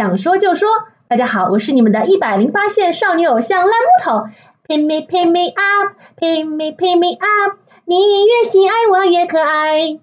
想说就说。大家好，我是你们的一百零八线少女偶像烂木头，Pick me pick me up，Pick me pick me up，你越喜爱我越可爱。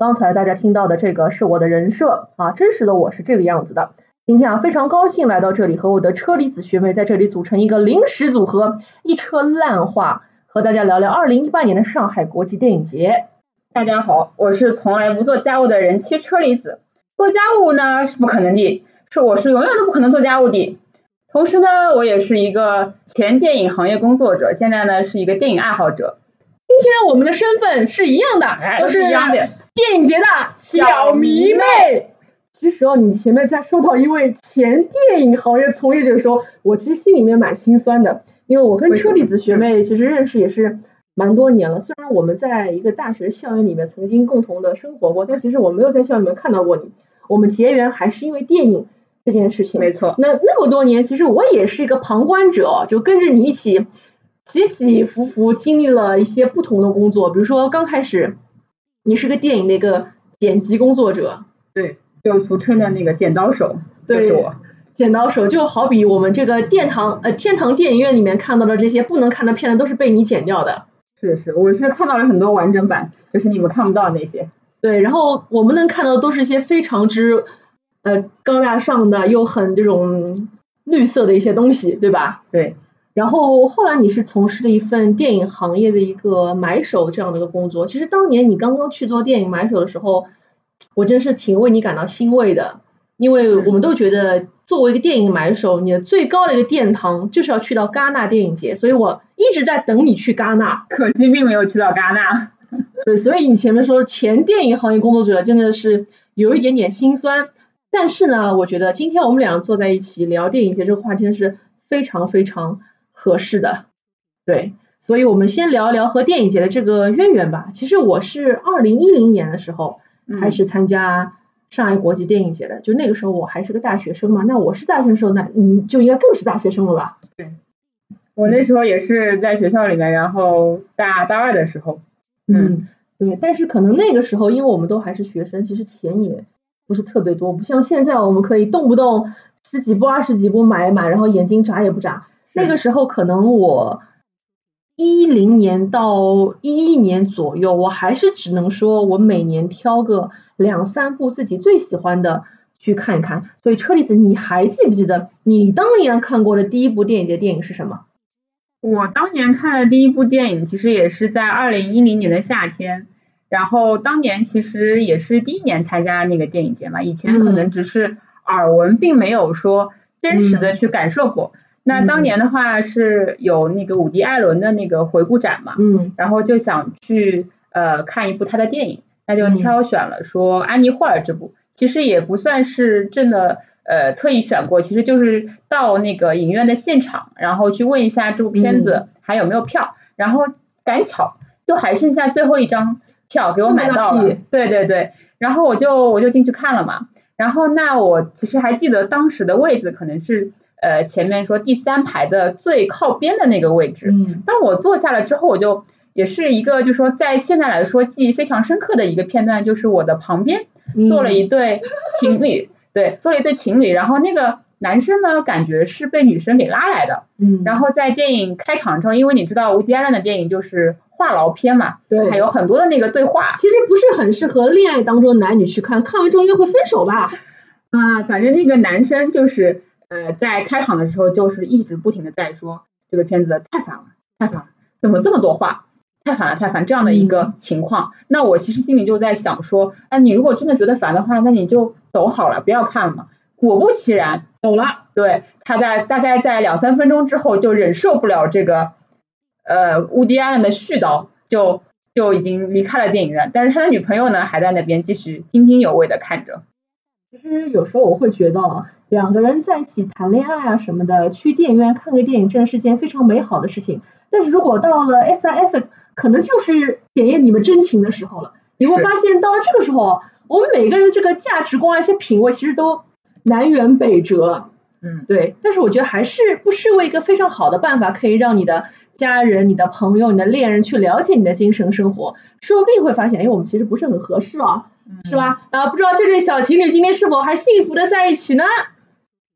刚才大家听到的这个是我的人设啊，真实的我是这个样子的。今天啊，非常高兴来到这里，和我的车厘子学妹在这里组成一个临时组合，一车烂话，和大家聊聊二零一八年的上海国际电影节。大家好，我是从来不做家务的人妻车厘子。做家务呢是不可能的，是我是永远都不可能做家务的。同时呢，我也是一个前电影行业工作者，现在呢是一个电影爱好者。今天我们的身份是一样的，都是一样的电影节的小迷妹。其实哦，你前面在说到一位前电影行业从业者的时候，我其实心里面蛮心酸的，因为我跟车厘子学妹其实认识也是。蛮多年了，虽然我们在一个大学校园里面曾经共同的生活过，但其实我没有在校园里面看到过你。我们结缘还是因为电影这件事情。没错。那那么多年，其实我也是一个旁观者，就跟着你一起起起伏伏，经历了一些不同的工作。比如说刚开始，你是个电影的一个剪辑工作者，对，就俗称的那个剪刀手，就是我。剪刀手就好比我们这个殿堂呃天堂电影院里面看到的这些不能看的片子，都是被你剪掉的。是是，我是看到了很多完整版，就是你们看不到那些。对，然后我们能看到的都是一些非常之呃高大上的又很这种绿色的一些东西，对吧？对。然后后来你是从事了一份电影行业的一个买手这样的一个工作。其实当年你刚刚去做电影买手的时候，我真是挺为你感到欣慰的，因为我们都觉得。作为一个电影买手，你的最高的一个殿堂就是要去到戛纳电影节，所以我一直在等你去戛纳，可惜并没有去到戛纳。对，所以你前面说前电影行业工作者真的是有一点点心酸，但是呢，我觉得今天我们俩坐在一起聊电影节这个话题是非常非常合适的。对，所以我们先聊一聊和电影节的这个渊源吧。其实我是二零一零年的时候开始参加。上海国际电影节的，就那个时候我还是个大学生嘛，那我是大学生时候，那你就应该更是大学生了吧？对，我那时候也是在学校里面，然后大大二的时候，嗯，对，但是可能那个时候，因为我们都还是学生，其实钱也不是特别多，不像现在我们可以动不动十几部、二十几部买一买，然后眼睛眨也不眨。那个时候可能我一零年到一一年左右，我还是只能说我每年挑个。两三部自己最喜欢的去看一看，所以车厘子，你还记不记得你当年看过的第一部电影节电影是什么？我当年看的第一部电影其实也是在二零一零年的夏天，然后当年其实也是第一年参加那个电影节嘛，以前可能只是耳闻，并没有说真实的去感受过。那当年的话是有那个伍迪·艾伦的那个回顾展嘛，嗯，然后就想去呃看一部他的电影。那就挑选了说安妮霍尔这部，其实也不算是真的呃特意选过，其实就是到那个影院的现场，然后去问一下这部片子还有没有票，然后赶巧就还剩下最后一张票给我买到了，对对对，然后我就我就进去看了嘛，然后那我其实还记得当时的位置可能是呃前面说第三排的最靠边的那个位置，当我坐下了之后我就。也是一个，就是说，在现在来说记忆非常深刻的一个片段，就是我的旁边坐了一对情侣，对，坐了一对情侣，然后那个男生呢，感觉是被女生给拉来的，嗯，然后在电影开场之后，因为你知道，无迪·艾伦的电影就是话痨片嘛，对，还有很多的那个对话，其实不是很适合恋爱当中的男女去看，看完之后应该会分手吧？啊，反正那个男生就是呃，在开场的时候就是一直不停的在说这个片子太烦了，太烦了，怎么这么多话？太烦了，太烦这样的一个情况，那我其实心里就在想说，哎，你如果真的觉得烦的话，那你就走好了，不要看了嘛。果不其然，走了。对，他在大概在两三分钟之后就忍受不了这个呃乌迪安的絮叨，就就已经离开了电影院。但是他的女朋友呢，还在那边继续津津有味的看着。其实有时候我会觉得，两个人在一起谈恋爱啊什么的，去电影院看个电影，真的是件非常美好的事情。但是如果到了 S I F。可能就是检验你们真情的时候了。你会发现，到了这个时候，我们每个人的这个价值观、一些品味，其实都南辕北辙。嗯，对。但是我觉得还是不失为一个非常好的办法，可以让你的家人、你的朋友、你的恋人去了解你的精神生活。说不定会发现，哎，我们其实不是很合适啊，是吧？啊，不知道这对小情侣今天是否还幸福的在一起呢？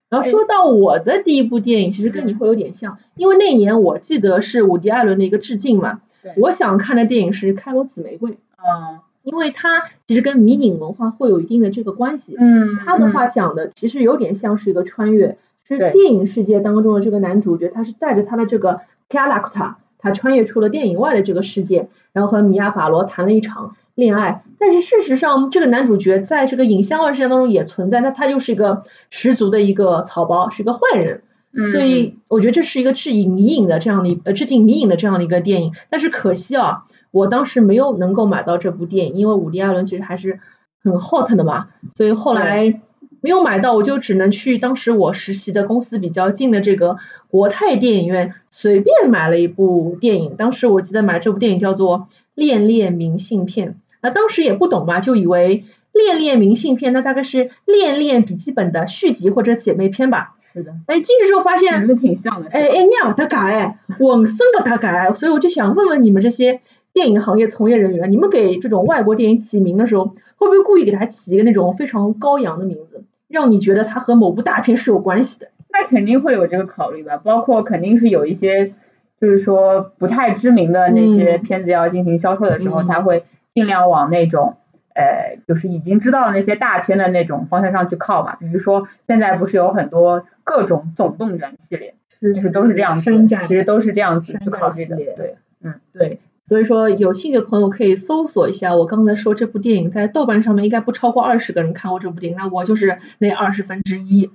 然后说到我的第一部电影，其实跟你会有点像，因为那年我记得是伍迪·艾伦的一个致敬嘛。我想看的电影是《开罗紫玫瑰》。嗯。因为它其实跟迷影文化会有一定的这个关系。嗯。他的话讲的其实有点像是一个穿越，是电影世界当中的这个男主角，他是带着他的这个 character，他穿越出了电影外的这个世界，然后和米娅·法罗谈了一场恋爱。但是事实上，这个男主角在这个影像外世界当中也存在，那他就是一个十足的一个草包，是一个坏人。所以我觉得这是一个致敬迷影的这样的呃致敬迷影的这样的一个电影。但是可惜啊，我当时没有能够买到这部电影，因为伍迪·艾伦其实还是很 hot 的嘛，所以后来没有买到，我就只能去当时我实习的公司比较近的这个国泰电影院随便买了一部电影。当时我记得买这部电影叫做《恋恋明信片》，那当时也不懂嘛，就以为《恋恋明信片》那大概是《恋恋笔记本》的续集或者姐妹篇吧。是的，哎，进去之后发现还是挺像的。哎哎，你不搭嘎哎，浑身不搭嘎哎，所以我就想问问你们这些电影行业从业人员，你们给这种外国电影起名的时候，会不会故意给它起一个那种非常高扬的名字，让你觉得它和某部大片是有关系的？那肯定会有这个考虑吧，包括肯定是有一些，就是说不太知名的那些片子要进行销售的时候，他会尽量往那种。呃，就是已经知道的那些大片的那种方向上去靠嘛，比如说现在不是有很多各种总动员系列，就是都是这样子，其实都是这样子去考虑的，对，嗯，对，所以说有兴趣的朋友可以搜索一下，我刚才说这部电影在豆瓣上面应该不超过二十个人看过这部电影，那我就是那二十分之一。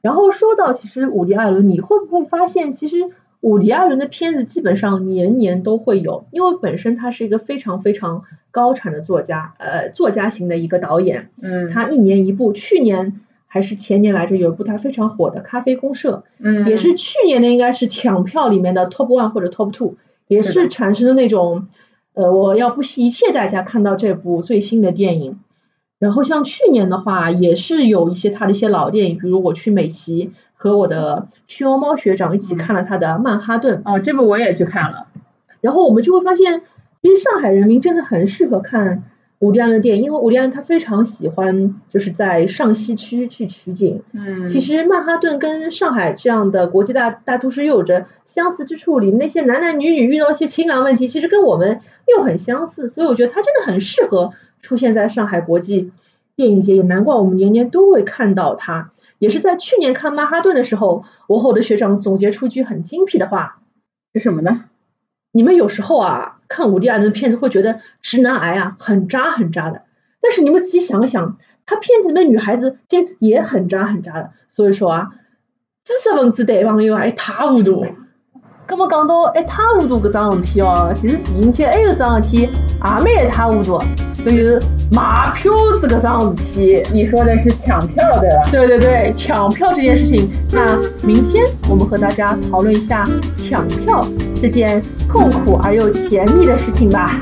然后说到其实伍迪·艾伦，你会不会发现其实？伍迪·艾伦的片子基本上年年都会有，因为本身他是一个非常非常高产的作家，呃，作家型的一个导演。嗯。他一年一部，去年还是前年来着，有一部他非常火的《咖啡公社》，嗯，也是去年的，应该是抢票里面的 top one 或者 top two，也是产生的那种，呃，我要不惜一切代价看到这部最新的电影。然后像去年的话，也是有一些他的一些老电影，比如我去美琪。和我的熊猫学长一起看了他的《曼哈顿》哦，这部我也去看了。然后我们就会发现，其实上海人民真的很适合看伍迪·艾伦的电影，因为伍迪·艾伦他非常喜欢就是在上西区去取景。嗯。其实曼哈顿跟上海这样的国际大大都市又有着相似之处，里面那些男男女女遇到一些情感问题，其实跟我们又很相似，所以我觉得他真的很适合出现在上海国际电影节，也难怪我们年年都会看到他。也是在去年看《曼哈顿》的时候，我和我的学长总结出一句很精辟的话，是什么呢？你们有时候啊看伍迪·艾伦的片子会觉得直男癌啊很渣很渣的，但是你们仔细想想，他片子里面女孩子其实也很渣很渣的。所以说啊，知识分子对朋友还一塌糊涂。那么讲到一塌糊涂搿桩事体哦，其实电影节还有桩事体也蛮一塌糊涂，就是买票子搿桩事体。你说的是抢票对吧？对对对，抢票这件事情。那明天我们和大家讨论一下抢票这件痛苦而又甜蜜的事情吧。